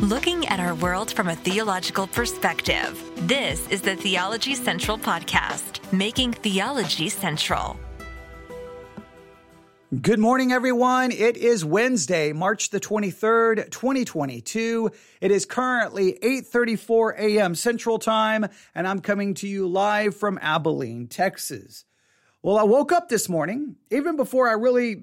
looking at our world from a theological perspective. This is the Theology Central Podcast, making theology central. Good morning, everyone. It is Wednesday, March the 23rd, 2022. It is currently 8.34 a.m. Central Time, and I'm coming to you live from Abilene, Texas. Well, I woke up this morning, even before I really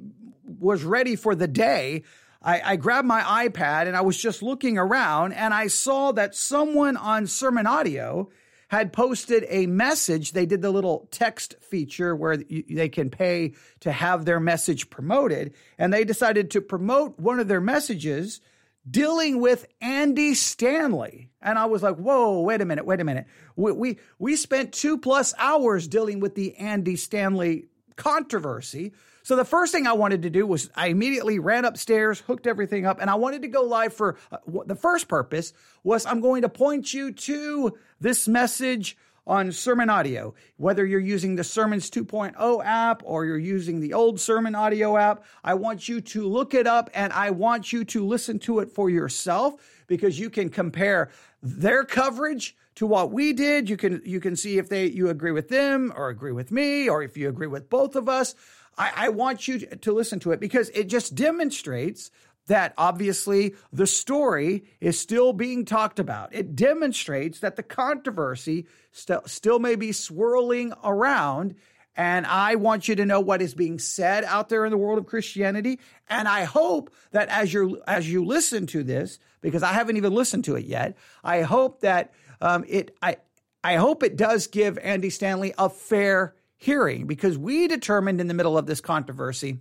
was ready for the day, I, I, grabbed my iPad and I was just looking around and I saw that someone on Sermon Audio had posted a message. They did the little text feature where they can pay to have their message promoted. And they decided to promote one of their messages dealing with Andy Stanley. And I was like, whoa, wait a minute, wait a minute. We, we, we spent two plus hours dealing with the Andy Stanley controversy. So the first thing I wanted to do was I immediately ran upstairs, hooked everything up, and I wanted to go live for uh, the first purpose was I'm going to point you to this message on Sermon Audio. Whether you're using the Sermons 2.0 app or you're using the old Sermon Audio app, I want you to look it up and I want you to listen to it for yourself because you can compare their coverage to what we did. You can you can see if they you agree with them or agree with me or if you agree with both of us. I, I want you to listen to it because it just demonstrates that obviously the story is still being talked about. It demonstrates that the controversy st- still may be swirling around. And I want you to know what is being said out there in the world of Christianity. And I hope that as you as you listen to this, because I haven't even listened to it yet, I hope that um, it I I hope it does give Andy Stanley a fair hearing because we determined in the middle of this controversy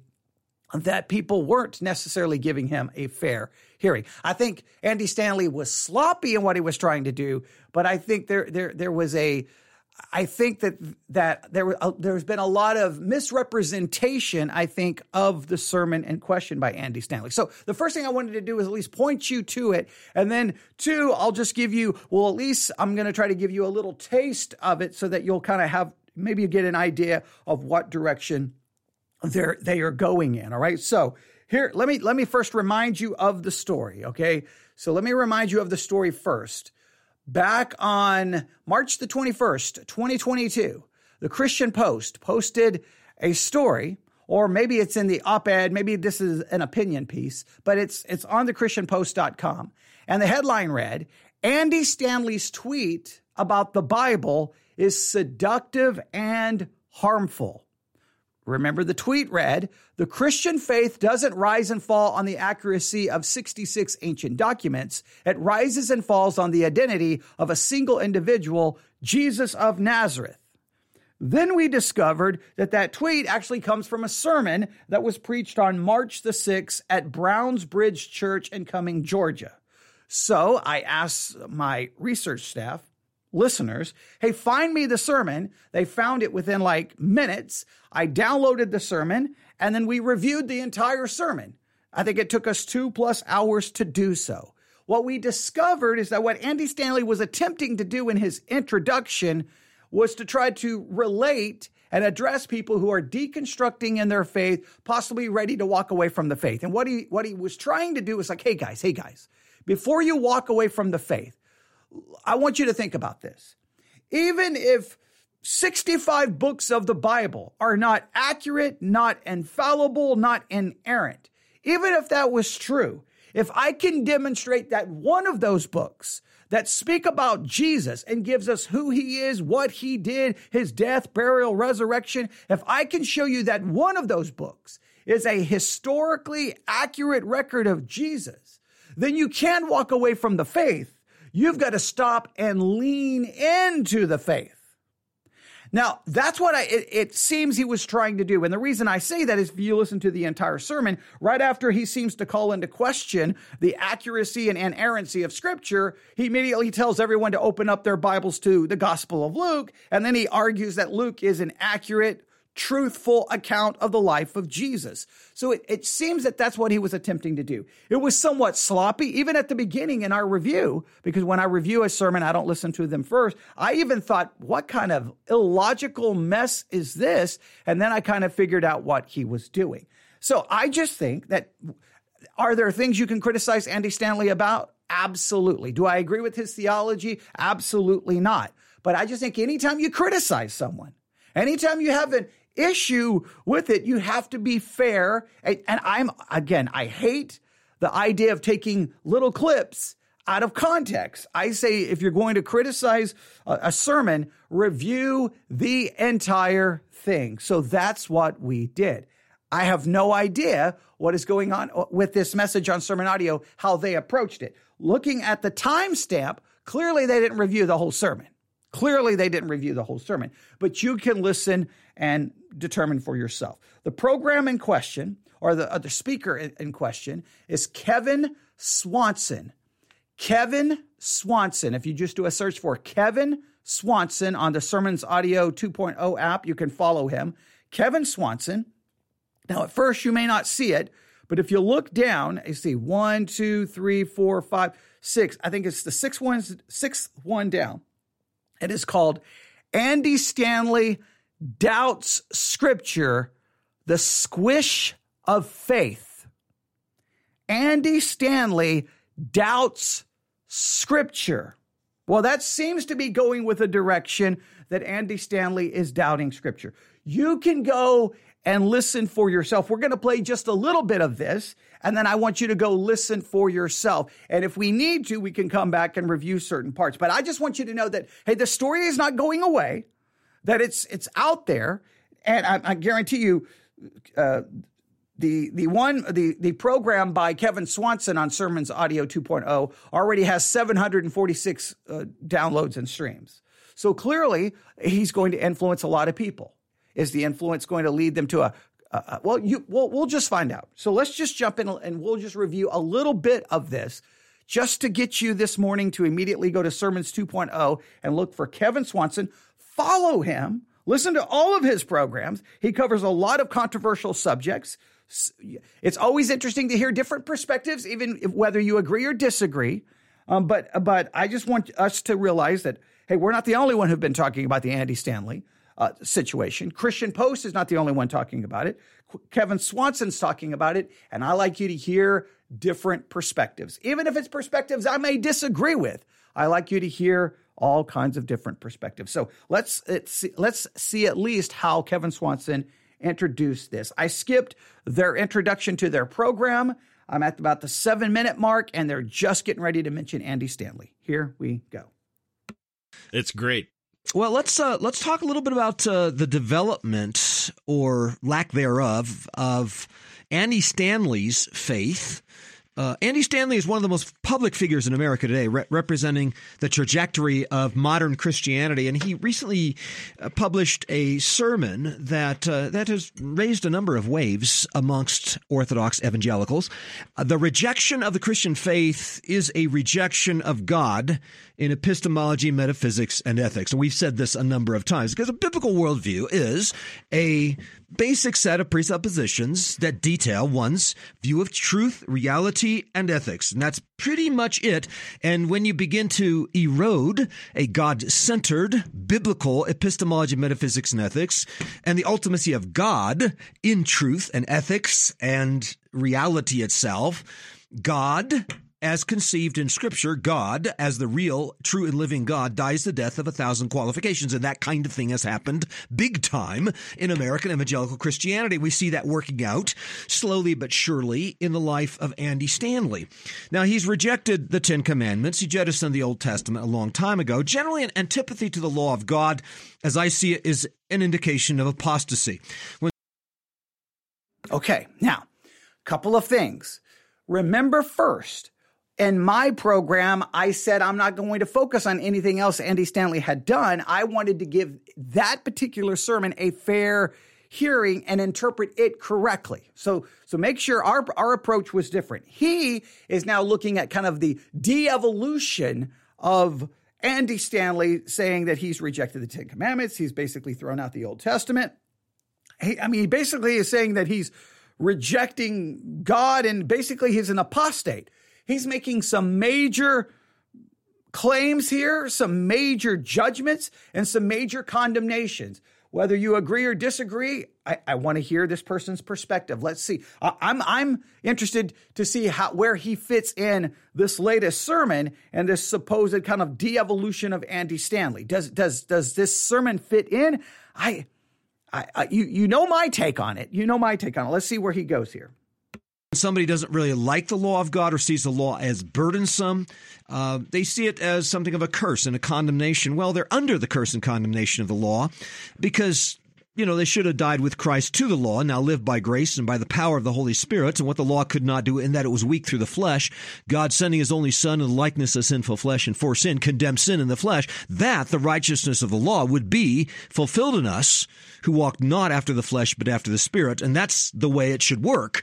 that people weren't necessarily giving him a fair hearing. I think Andy Stanley was sloppy in what he was trying to do, but I think there there there was a I think that that there uh, there's been a lot of misrepresentation. I think of the sermon in question by Andy Stanley. So the first thing I wanted to do is at least point you to it, and then two, I'll just give you. Well, at least I'm going to try to give you a little taste of it so that you'll kind of have maybe you get an idea of what direction they're they are going in. All right. So here, let me let me first remind you of the story. Okay. So let me remind you of the story first. Back on March the 21st, 2022, the Christian Post posted a story, or maybe it's in the op-ed, maybe this is an opinion piece, but it's it's on the christianpost.com. And the headline read, Andy Stanley's tweet about the Bible is seductive and harmful. Remember, the tweet read The Christian faith doesn't rise and fall on the accuracy of 66 ancient documents. It rises and falls on the identity of a single individual, Jesus of Nazareth. Then we discovered that that tweet actually comes from a sermon that was preached on March the 6th at Browns Bridge Church in Cumming, Georgia. So I asked my research staff, listeners, hey, find me the sermon. They found it within like minutes. I downloaded the sermon and then we reviewed the entire sermon. I think it took us two plus hours to do so. What we discovered is that what Andy Stanley was attempting to do in his introduction was to try to relate and address people who are deconstructing in their faith, possibly ready to walk away from the faith. And what he what he was trying to do was like, hey guys, hey guys, before you walk away from the faith, I want you to think about this. Even if 65 books of the Bible are not accurate, not infallible, not inerrant, even if that was true, if I can demonstrate that one of those books that speak about Jesus and gives us who he is, what he did, his death, burial, resurrection, if I can show you that one of those books is a historically accurate record of Jesus, then you can walk away from the faith You've got to stop and lean into the faith. Now, that's what I, it, it, seems he was trying to do. And the reason I say that is if you listen to the entire sermon, right after he seems to call into question the accuracy and inerrancy of scripture, he immediately tells everyone to open up their Bibles to the Gospel of Luke. And then he argues that Luke is an accurate truthful account of the life of Jesus. So it, it seems that that's what he was attempting to do. It was somewhat sloppy, even at the beginning in our review, because when I review a sermon, I don't listen to them first. I even thought, what kind of illogical mess is this? And then I kind of figured out what he was doing. So I just think that are there things you can criticize Andy Stanley about? Absolutely. Do I agree with his theology? Absolutely not. But I just think anytime you criticize someone, anytime you have an issue with it, you have to be fair. And, I'm, again, I hate the idea of taking little clips out of context. I say if you're going to criticize a, sermon, review the entire thing. So that's what we did. I have no idea what is going on uh, with this message on sermon audio, how they approached it. Looking at the timestamp, clearly they didn't review the whole sermon. Clearly they didn't review the whole sermon, but you can listen and determine for yourself. The program in question, or the, uh, the speaker in, in question, is Kevin Swanson. Kevin Swanson. If you just do a search for Kevin Swanson on the Sermons Audio 2.0 app, you can follow him. Kevin Swanson. Now, at first, you may not see it, but if you look down, you see one, two, three, four, five, six. I think it's the sixth one, sixth one down. It is called Andy Stanley Doubts Scripture, the Squish of Faith. Andy Stanley doubts Scripture. Well, that seems to be going with a direction that Andy Stanley is doubting Scripture. You can go and listen for yourself. We're going to play just a little bit of this, and then I want you to go listen for yourself. And if we need to, we can come back and review certain parts. But I just want you to know that, hey, the story is not going away, that it's, it's out there. And I, I guarantee you, uh, the the one the the program by Kevin Swanson on Sermons Audio 2.0 already has 746 uh, downloads and streams. So clearly, he's going to influence a lot of people. Is the influence going to lead them to a, uh, well, you, well, we'll just find out. So let's just jump in and we'll just review a little bit of this just to get you this morning to immediately go to Sermons 2.0 and look for Kevin Swanson. Follow him. Listen to all of his programs. He covers a lot of controversial subjects. It's always interesting to hear different perspectives, even if, whether you agree or disagree. Um, but but I just want us to realize that hey, we're not the only one who've been talking about the Andy Stanley uh, situation. Christian Post is not the only one talking about it. Kevin Swanson's talking about it, and I like you to hear different perspectives, even if it's perspectives I may disagree with. I like you to hear all kinds of different perspectives. So let's let's let's see at least how Kevin Swanson introduced this. I skipped their introduction to their program. I'm at about the seven minute mark, and they're just getting ready to mention Andy Stanley. Here we go. It's great. Well, let's uh, let's talk a little bit about uh, the development or lack thereof of Andy Stanley's faith uh, Andy Stanley is one of the most public figures in America today, re- representing the trajectory of modern Christianity. And he recently uh, published a sermon that uh, that has raised a number of waves amongst Orthodox evangelicals. Uh, the rejection of the Christian faith is a rejection of God in epistemology, metaphysics, and ethics. And we've said this a number of times because a biblical worldview is a basic set of presuppositions that detail one's view of truth, reality, and ethics. And that's pretty much it. And when you begin to erode a God centered biblical epistemology, metaphysics, and ethics, and the ultimacy of God in truth and ethics and reality itself, God as conceived in Scripture, God, as the real, true, and living God, dies the death of a thousand qualifications. And that kind of thing has happened big time in American evangelical Christianity. We see that working out slowly but surely in the life of Andy Stanley. Now, he's rejected the Ten Commandments. He jettisoned the Old Testament a long time ago. Generally, an antipathy to the law of God, as I see it, is an indication of apostasy. When- okay, now, couple of things. Remember first, in my program, I said I'm not going to focus on anything else Andy Stanley had done. I wanted to give that particular sermon a fair hearing and interpret it correctly. So, so make sure our, our approach was different. He is now looking at kind of the de-evolution of Andy Stanley saying that he's rejected the Ten Commandments. He's basically thrown out the Old Testament. He, I mean, he basically is saying that he's rejecting God and basically he's an apostate. He's making some major claims here, some major judgments, and some major condemnations. whether you agree or disagree, I, I want to hear this person's perspective. Let's see. I, I'm I'm interested to see how where he fits in this latest sermon and this supposed kind of de-evolution of Andy Stanley. Does does does this sermon fit in? I, I, I you you know my take on it. You know my take on it. Let's see where he goes here somebody doesn't really like the law of God or sees the law as burdensome, uh, they see it as something of a curse and a condemnation. Well, they're under the curse and condemnation of the law because you know, they should have died with Christ to the law and now live by grace and by the power of the Holy Spirit and what the law could not do in that it was weak through the flesh. God sending his only son in the likeness of sinful flesh and for sin condemned sin in the flesh. That the righteousness of the law would be fulfilled in us who walk not after the flesh but after the spirit. And that's the way it should work.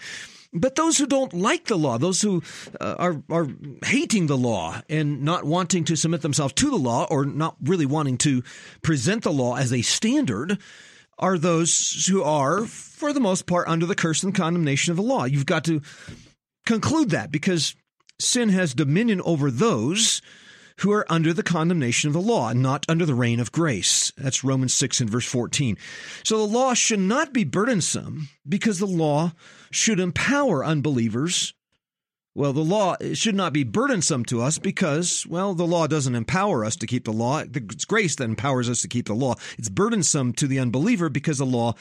But those who don't like the law, those who uh, are are hating the law and not wanting to submit themselves to the law, or not really wanting to present the law as a standard, are those who are, for the most part, under the curse and condemnation of the law. You've got to conclude that because sin has dominion over those who are under the condemnation of the law, not under the reign of grace. That's Romans 6 and verse 14. So the law should not be burdensome because the law should empower unbelievers. Well, the law should not be burdensome to us because, well, the law doesn't empower us to keep the law. It's grace that empowers us to keep the law. It's burdensome to the unbeliever because the law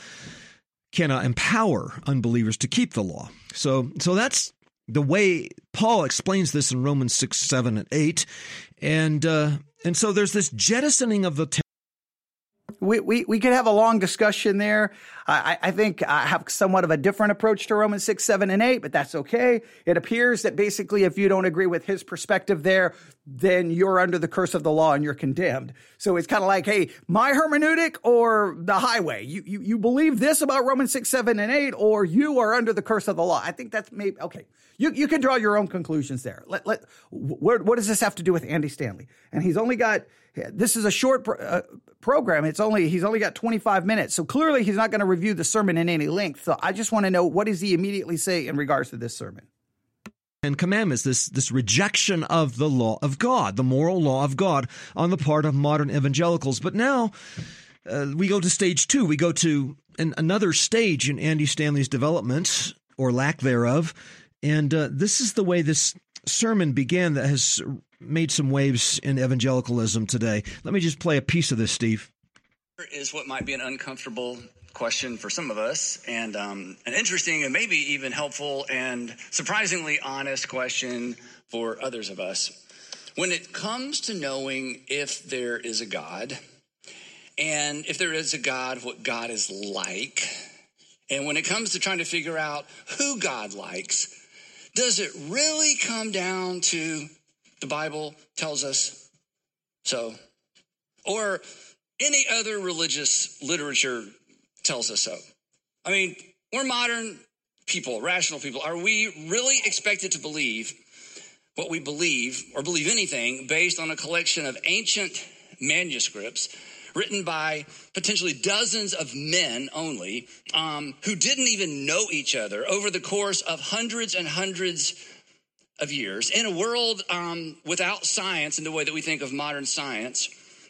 cannot empower unbelievers to keep the law. So, so that's the way Paul explains this in Romans 6, 7, and 8. And, uh, and so there's this jettisoning of the we, we, we could have a long discussion there. I, I think I have somewhat of a different approach to Romans 6, 7, and 8, but that's okay. It appears that basically if you don't agree with his perspective there, then you're under the curse of the law and you're condemned. So it's kind of like, hey, my hermeneutic or the highway. You, you, you believe this about Romans 6, 7, and 8, or you are under the curse of the law. I think that's maybe, okay. You, you can draw your own conclusions there. Let, let, what, what does this have to do with Andy Stanley? And he's only got, this is a short pro, uh, program. It's only he's only got 25 minutes, so clearly he's not going to review the sermon in any length. So I just want to know what does he immediately say in regards to this sermon. And commandments, this this rejection of the law of God, the moral law of God, on the part of modern evangelicals. But now uh, we go to stage two. We go to an, another stage in Andy Stanley's development or lack thereof, and uh, this is the way this sermon began that has made some waves in evangelicalism today. Let me just play a piece of this, Steve. Is what might be an uncomfortable question for some of us, and um, an interesting and maybe even helpful and surprisingly honest question for others of us. When it comes to knowing if there is a God, and if there is a God, what God is like, and when it comes to trying to figure out who God likes, does it really come down to the Bible tells us so? Or any other religious literature tells us so? I mean, we're modern people, rational people. Are we really expected to believe what we believe or believe anything based on a collection of ancient manuscripts written by potentially dozens of men only um, who didn't even know each other over the course of hundreds and hundreds of years in a world um, without science in the way that we think of modern science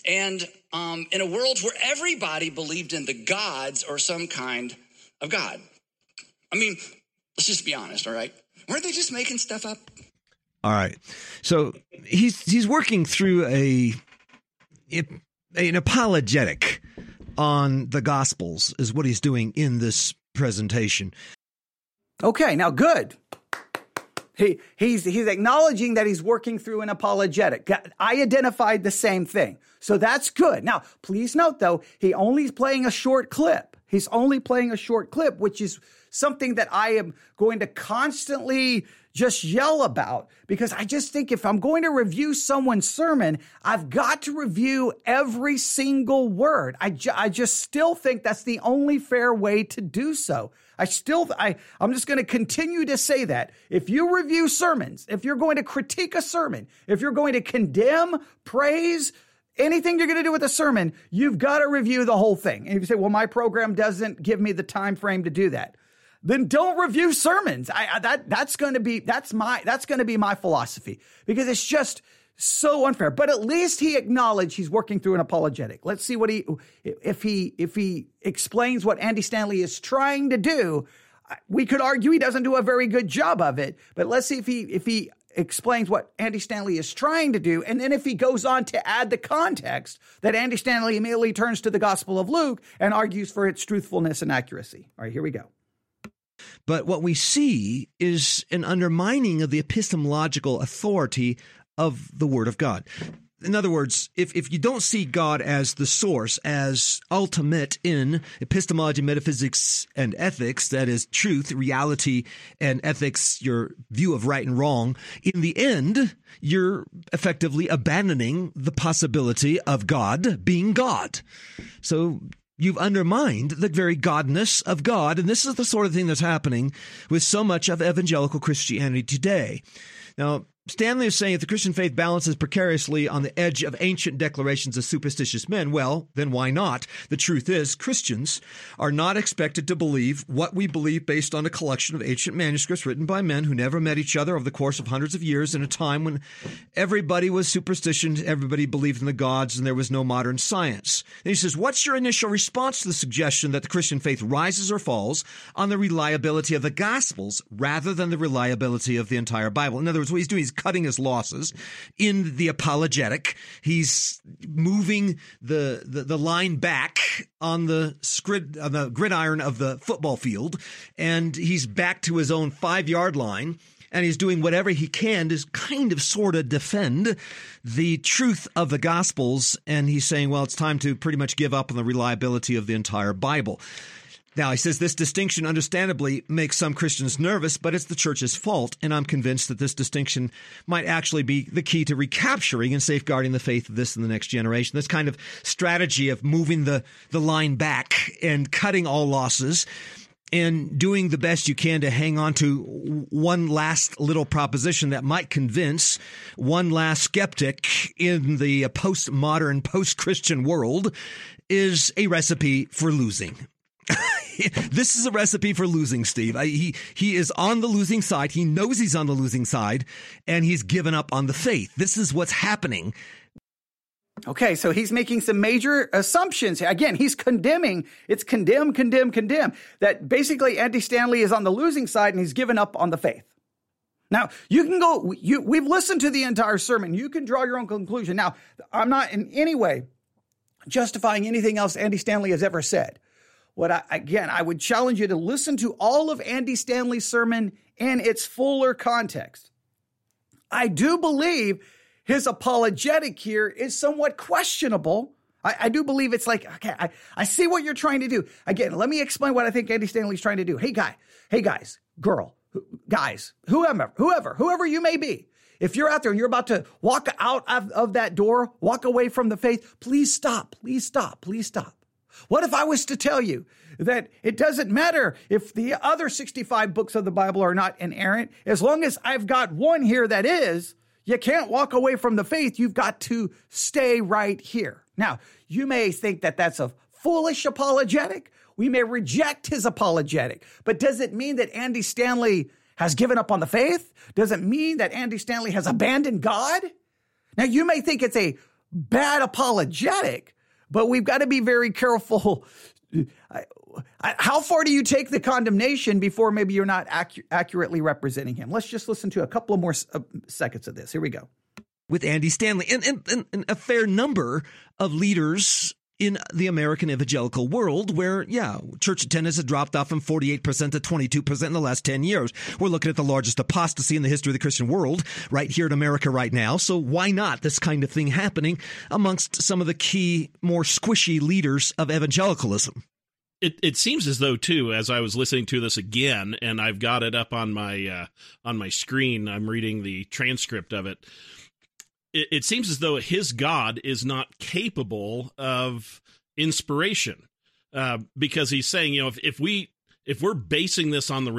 and um, in a world where everybody believed in the gods or some kind of god i mean let's just be honest all right weren't they just making stuff up all right so he's he's working through a an apologetic on the Gospels, is what he's doing in this presentation. Okay, now good. He, he's, he's acknowledging that he's working through an apologetic. I identified the same thing. So that's good. Now, please note though, he only is playing a short clip. He's only playing a short clip, which is something that I am going to constantly just yell about because I just think if I'm going to review someone's sermon, I've got to review every single word. I, ju- I just still think that's the only fair way to do so. I still, I, I'm just going to continue to say that. If you review sermons, if you're going to critique a sermon, if you're going to condemn, praise, anything you're going to do with a sermon, you've got to review the whole thing. And if you say, well, my program doesn't give me the time frame to do that then don't review sermons. I, I that that's going to be that's my that's going to be my philosophy because it's just so unfair. But at least he acknowledged he's working through an apologetic. Let's see what he if he if he explains what Andy Stanley is trying to do. We could argue he doesn't do a very good job of it, but let's see if he if he explains what Andy Stanley is trying to do, and then if he goes on to add the context that Andy Stanley immediately turns to the Gospel of Luke and argues for its truthfulness and accuracy. All right, here we go. But what we see is an undermining of the epistemological authority of the Word of God. In other words, if, if you don't see God as the source, as ultimate in epistemology, metaphysics, and ethics, that is truth, reality, and ethics, your view of right and wrong, in the end, you're effectively abandoning the possibility of God being God. So you've undermined the very godness of God. And this is the sort of thing that's happening with so much of evangelical Christianity today. Now, Stanley is saying if the Christian faith balances precariously on the edge of ancient declarations of superstitious men, well, then why not? The truth is, Christians are not expected to believe what we believe based on a collection of ancient manuscripts written by men who never met each other over the course of hundreds of years in a time when everybody was superstition, everybody believed in the gods, and there was no modern science. And he says, What's your initial response to the suggestion that the Christian faith rises or falls on the reliability of the Gospels rather than the reliability of the entire Bible? In other words, what he's doing is cutting his losses in the apologetic. He's moving the, the, the line back on the scrid, on the gridiron of the football field, and he's back to his own five yard line and he's doing whatever he can to kind of sort of defend the truth of the gospels and he's saying well it's time to pretty much give up on the reliability of the entire bible now, he says this distinction understandably makes some Christians nervous, but it's the church's fault, and I'm convinced that this distinction might actually be the key to recapturing and safeguarding the faith of this and the next generation. This kind of strategy of moving the, the line back and cutting all losses and doing the best you can to hang on to one last little proposition that might convince one last skeptic in the postmodern, post Christian world is a recipe for losing. this is a recipe for losing, Steve. I, he he is on the losing side. He knows he's on the losing side, and he's given up on the faith. This is what's happening. Okay, so he's making some major assumptions. Again, he's condemning. It's condemn, condemn, condemn. That basically Andy Stanley is on the losing side and he's given up on the faith. Now, you can go, you, we've listened to the entire sermon. You can draw your own conclusion. Now, I'm not in any way justifying anything else Andy Stanley has ever said. What I, again, I would challenge you to listen to all of Andy Stanley's sermon in its fuller context. I do believe his apologetic here is somewhat questionable. I, I, do believe it's like, okay, I, I see what you're trying to do. Again, let me explain what I think Andy Stanley's trying to do. Hey, guy, hey, guys, girl, guys, whoever, whoever, whoever you may be. If you're out there and you're about to walk out of, of that door, walk away from the faith, please stop, please stop, please stop. What if I was to tell you that it doesn't matter if the other 65 books of the Bible are not inerrant, as long as I've got one here that is, you can't walk away from the faith. You've got to stay right here. Now, you may think that that's a foolish apologetic. We may reject his apologetic, but does it mean that Andy Stanley has given up on the faith? Does it mean that Andy Stanley has abandoned God? Now, you may think it's a bad apologetic, but we've got to be very careful. How far do you take the condemnation before maybe you're not acu- accurately representing him? Let's just listen to a couple of more uh, seconds of this. Here we go. With Andy Stanley and, and, and a fair number of leaders in the American evangelical world where, yeah, church attendance has dropped off from 48% to 22% in the last 10 years. We're looking at the largest apostasy in the history of the Christian world right here in America right now. So why not this kind of thing happening amongst some of the key, more squishy leaders of evangelicalism? It, it seems as though too, as I was listening to this again, and I've got it up on my uh, on my screen. I'm reading the transcript of it it, it seems as though his God is not capable of inspiration uh, because he's saying, you know, if, if we if we're basing this on the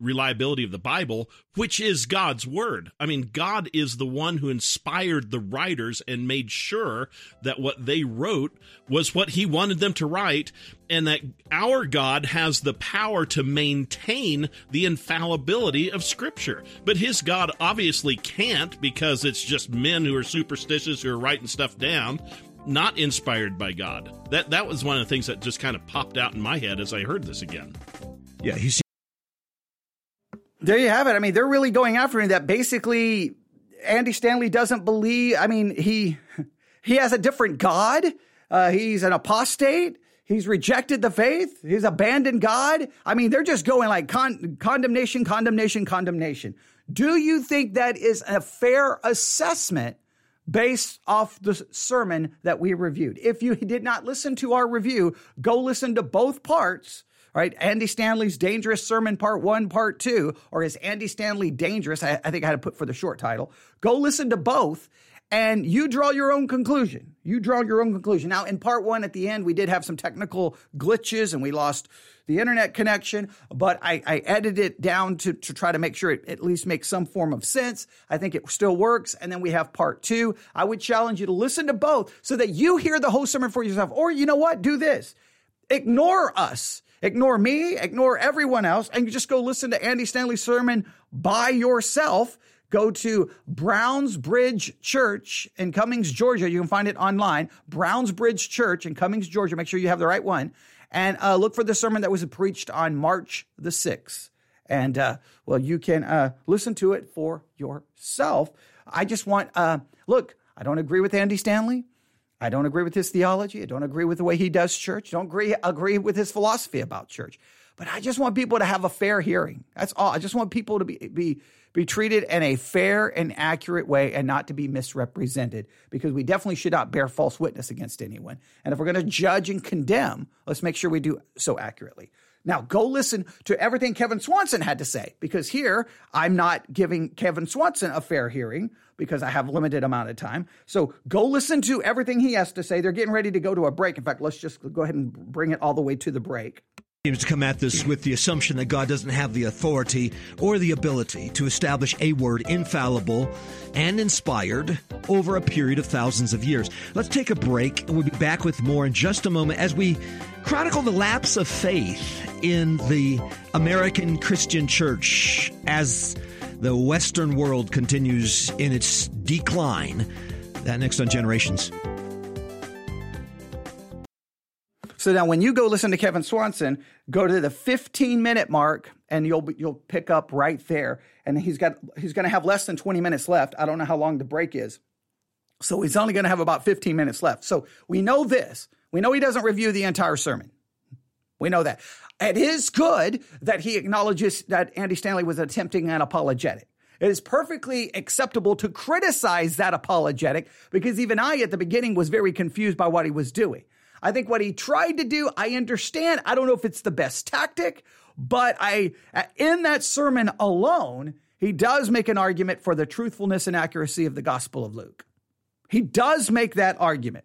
reliability of the Bible, which is God's word, I mean, God is the one who inspired the writers and made sure that what they wrote was what he wanted them to write, and that our God has the power to maintain the infallibility of Scripture. But his God obviously can't because it's just men who are superstitious who are writing stuff down not inspired by God. That that was one of the things that just kind of popped out in my head as I heard this again. Yeah, he's there you have it. I mean, they're really going after him that basically Andy Stanley doesn't believe. I mean, he he has a different God. Uh, he's an apostate. He's rejected the faith. He's abandoned God. I mean, they're just going like con- condemnation, condemnation, condemnation. Do you think that is a fair assessment based off the sermon that we reviewed. If you did not listen to our review, go listen to both parts. Right, Andy Stanley's Dangerous Sermon Part One, Part Two, or is Andy Stanley Dangerous? I, I think I had to put for the short title. Go listen to both, and you draw your own conclusion. You draw your own conclusion. Now, in Part One, at the end, we did have some technical glitches, and we lost the internet connection, but I, I edited it down to, to try to make sure it at least makes some form of sense. I think it still works. And then we have part two. I would challenge you to listen to both so that you hear the whole sermon for yourself. Or you know what? Do this. Ignore us. Ignore me, ignore everyone else, and you just go listen to Andy Stanley's sermon by yourself. Go to Browns Bridge Church in Cummings, Georgia. You can find it online. Browns Bridge Church in Cummings, Georgia. Make sure you have the right one and uh, look for the sermon that was preached on March the 6th. And uh, well, you can uh, listen to it for yourself. I just want, uh, look, I don't agree with Andy Stanley. I don't agree with his theology. I don't agree with the way he does church. Don't agree, agree with his philosophy about church. But I just want people to have a fair hearing. That's all. I just want people to be, be be treated in a fair and accurate way and not to be misrepresented because we definitely should not bear false witness against anyone. And if we're going to judge and condemn, let's make sure we do so accurately. Now, go listen to everything Kevin Swanson had to say because here I'm not giving Kevin Swanson a fair hearing because I have limited amount of time. So go listen to everything he has to say. They're getting ready to go to a break. In fact, let's just go ahead and bring it all the way to the break seems to come at this with the assumption that God doesn't have the authority or the ability to establish a word infallible and inspired over a period of thousands of years. Let's take a break and we'll be back with more in just a moment as we chronicle the lapse of faith in the American Christian church as the Western world continues in its decline. That next on Generations. So now when you go listen to Kevin Swanson, go to the 15 minute mark and you'll you'll pick up right there. And he's got he's going to have less than 20 minutes left. I don't know how long the break is. So he's only going to have about 15 minutes left. So we know this. We know he doesn't review the entire sermon. We know that. It is good that he acknowledges that Andy Stanley was attempting an apologetic. It is perfectly acceptable to criticize that apologetic because even I at the beginning was very confused by what he was doing. I think what he tried to do, I understand. I don't know if it's the best tactic, but I, in that sermon alone, he does make an argument for the truthfulness and accuracy of the Gospel of Luke. He does make that argument.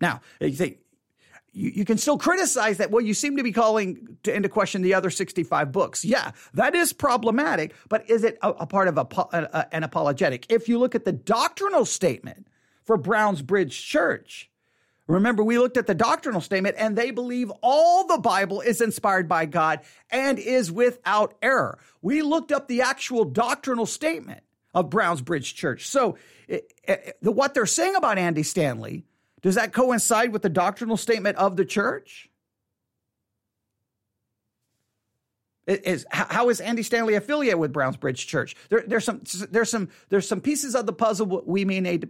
Now, you think you, you can still criticize that. Well, you seem to be calling to, into question the other 65 books. Yeah, that is problematic, but is it a, a part of a, a, an apologetic? If you look at the doctrinal statement for Browns Bridge Church, Remember, we looked at the doctrinal statement and they believe all the Bible is inspired by God and is without error. We looked up the actual doctrinal statement of Browns Bridge Church. So, it, it, the, what they're saying about Andy Stanley, does that coincide with the doctrinal statement of the church? Is how is Andy Stanley affiliated with Brownsbridge Church? There, there's some there's some there's some pieces of the puzzle we may need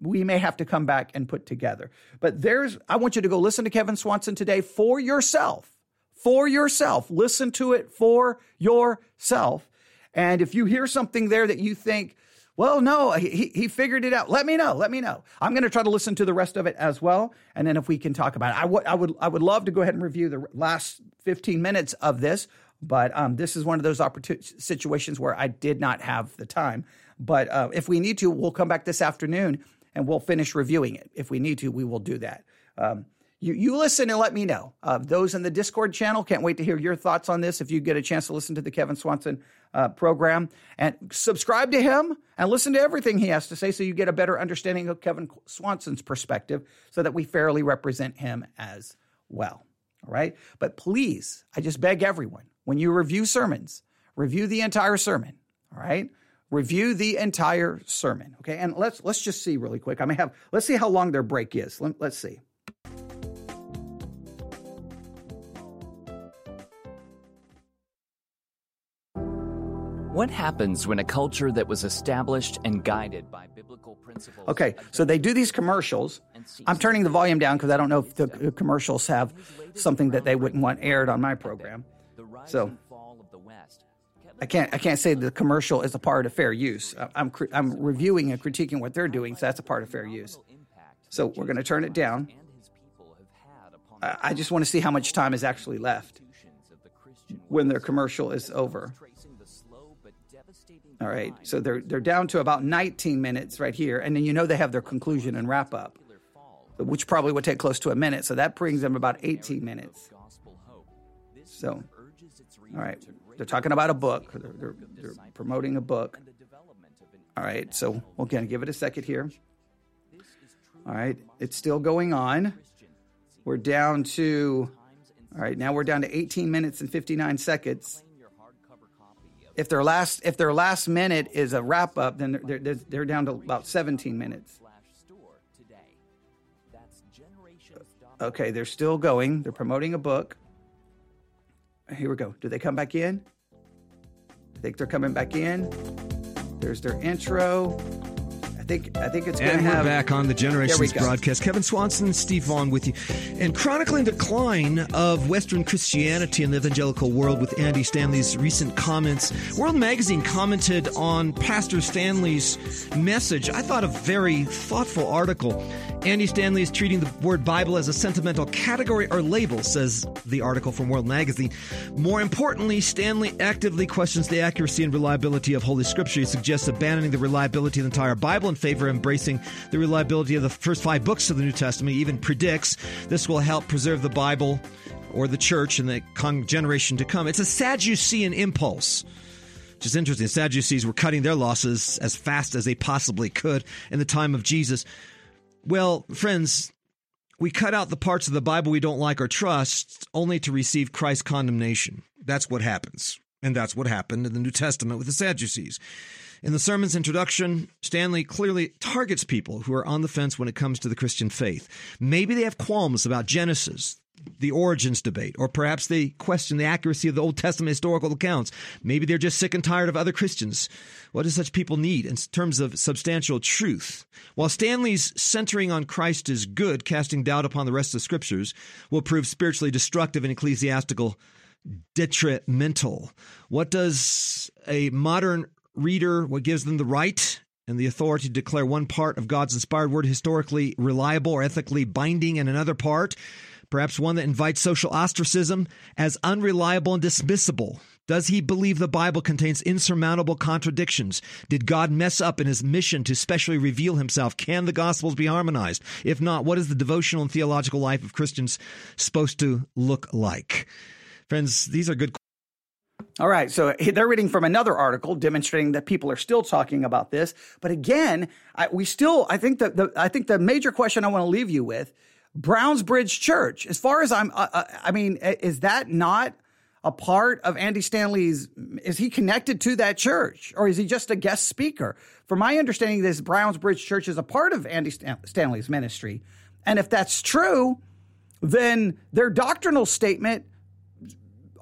we may have to come back and put together. But there's I want you to go listen to Kevin Swanson today for yourself. For yourself. Listen to it for yourself. And if you hear something there that you think, well, no, he, he figured it out. Let me know. Let me know. I'm going to try to listen to the rest of it as well. And then if we can talk about it, I, w- I would, I would love to go ahead and review the last 15 minutes of this. But um, this is one of those opportun- situations where I did not have the time. But uh, if we need to, we'll come back this afternoon and we'll finish reviewing it. If we need to, we will do that. Um, you, you listen and let me know. Uh, those in the Discord channel can't wait to hear your thoughts on this if you get a chance to listen to the Kevin Swanson uh, program. And subscribe to him and listen to everything he has to say so you get a better understanding of Kevin Swanson's perspective so that we fairly represent him as well. All right. But please, I just beg everyone when you review sermons, review the entire sermon. All right. Review the entire sermon. Okay. And let's let's just see really quick. I may have let's see how long their break is. Let, let's see. What happens when a culture that was established and guided by biblical principles? Okay, so they do these commercials. I'm turning the volume down because I don't know if the commercials have something that they wouldn't want aired on my program. So I can't I can't say the commercial is a part of fair use. I'm I'm reviewing and critiquing what they're doing, so that's a part of fair use. So we're going to turn it down. I just want to see how much time is actually left when their commercial is over. All right, so they're they're down to about 19 minutes right here, and then you know they have their conclusion and wrap up, which probably would take close to a minute. So that brings them about 18 minutes. So, all right, they're talking about a book. They're, they're, they're promoting a book. All right, so to give it a second here. All right, it's still going on. We're down to, all right, now we're down to 18 minutes and 59 seconds if their last if their last minute is a wrap up, then they're, they're, they're down to about 17 minutes. Okay, they're still going. They're promoting a book. Here we go. Do they come back in? I think they're coming back in. There's their intro. I think I think it's going to have. And we're back on the Generations broadcast. Kevin Swanson, Steve Vaughn with you, and chronicling decline of Western Christianity in the evangelical world with Andy Stanley's recent comments. World Magazine commented on Pastor Stanley's message. I thought a very thoughtful article. Andy Stanley is treating the word Bible as a sentimental category or label, says the article from World Magazine. More importantly, Stanley actively questions the accuracy and reliability of Holy Scripture. He suggests abandoning the reliability of the entire Bible in favor of embracing the reliability of the first five books of the New Testament. He even predicts this will help preserve the Bible or the church in the generation to come. It's a Sadducean impulse. Which is interesting. Sadducees were cutting their losses as fast as they possibly could in the time of Jesus. Well, friends, we cut out the parts of the Bible we don't like or trust only to receive Christ's condemnation. That's what happens. And that's what happened in the New Testament with the Sadducees. In the sermon's introduction, Stanley clearly targets people who are on the fence when it comes to the Christian faith. Maybe they have qualms about Genesis, the origins debate, or perhaps they question the accuracy of the Old Testament historical accounts. Maybe they're just sick and tired of other Christians. What do such people need in terms of substantial truth? While Stanley's centering on Christ is good, casting doubt upon the rest of the scriptures will prove spiritually destructive and ecclesiastical detrimental. What does a modern reader, what gives them the right and the authority to declare one part of God's inspired word historically reliable or ethically binding and another part? perhaps one that invites social ostracism, as unreliable and dismissible? Does he believe the Bible contains insurmountable contradictions? Did God mess up in his mission to specially reveal himself? Can the Gospels be harmonized? If not, what is the devotional and theological life of Christians supposed to look like? Friends, these are good all right, so they're reading from another article demonstrating that people are still talking about this. But again, I, we still, I think that the, I think the major question I want to leave you with Brownsbridge Church. As far as I'm, uh, I mean, is that not a part of Andy Stanley's? Is he connected to that church, or is he just a guest speaker? From my understanding, this Brownsbridge Church is a part of Andy Stanley's ministry, and if that's true, then their doctrinal statement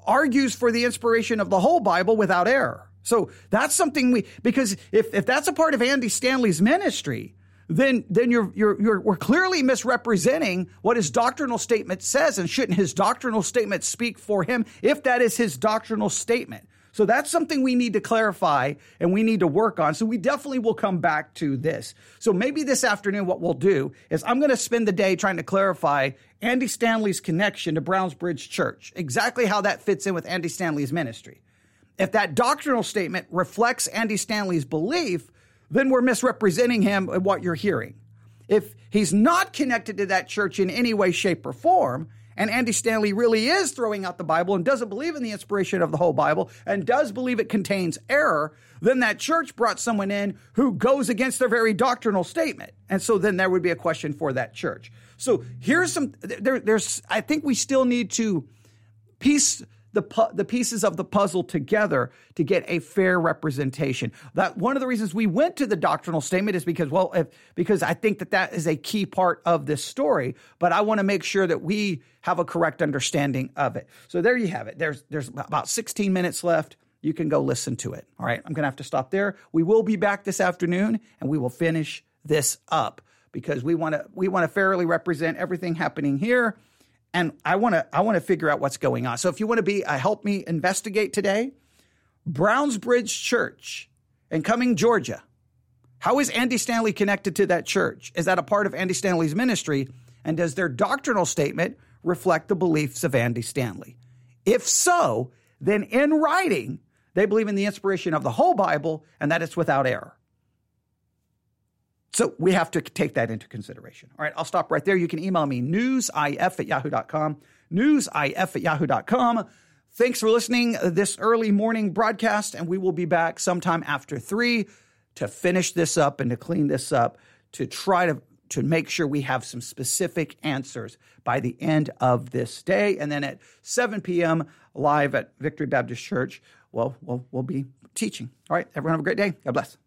argues for the inspiration of the whole Bible without error. So that's something we because if if that's a part of Andy Stanley's ministry, then then you're you're you're we're clearly misrepresenting what his doctrinal statement says and shouldn't his doctrinal statement speak for him if that is his doctrinal statement? So that's something we need to clarify and we need to work on. So we definitely will come back to this. So maybe this afternoon what we'll do is i'm going to spend the day trying to clarify andy stanley's connection to brownsbridge church exactly how that fits in with andy stanley's ministry if that doctrinal statement reflects andy stanley's belief then we're misrepresenting him and what you're hearing. if he's not connected to that church in any way, shape, or form, and Andy Stanley really is throwing out the Bible and doesn't believe in the inspiration of the whole Bible and does believe it contains error, then that church brought someone in who goes against their very doctrinal statement. And so then there would be a question for that church. So here's some, there, there's, I think we still need to piece the the pieces of the puzzle together to get a fair representation. That one of the reasons we went to the doctrinal statement is because well, if, because I think that that is a key part of this story. But I want to make sure that we have a correct understanding of it. So there you have it. There's there's about 16 minutes left. You can go listen to it. All right, I'm going to have to stop there. We will be back this afternoon, and we will finish this up because we want to we want to fairly represent everything happening here and I want to I want to figure out what's going on. So if you want to be a help me investigate today, Brownsbridge Church in Cumming, Georgia. How is Andy Stanley connected to that church? Is that a part of Andy Stanley's ministry? And does their doctrinal statement reflect the beliefs of Andy Stanley? If so, then in writing, they believe in the inspiration of the whole Bible and that it's without error. So we have to take that into consideration. All right, I'll stop right there. You can email me newsif at yahoo.com, newsif at yahoo.com. Thanks for listening this early morning broadcast, and we will be back sometime after three to finish this up and to clean this up to try to to make sure we have some specific answers by the end of this day. And then at 7 p.m. live at Victory Baptist Church, well, we'll, we'll be teaching. All right, everyone have a great day. God bless.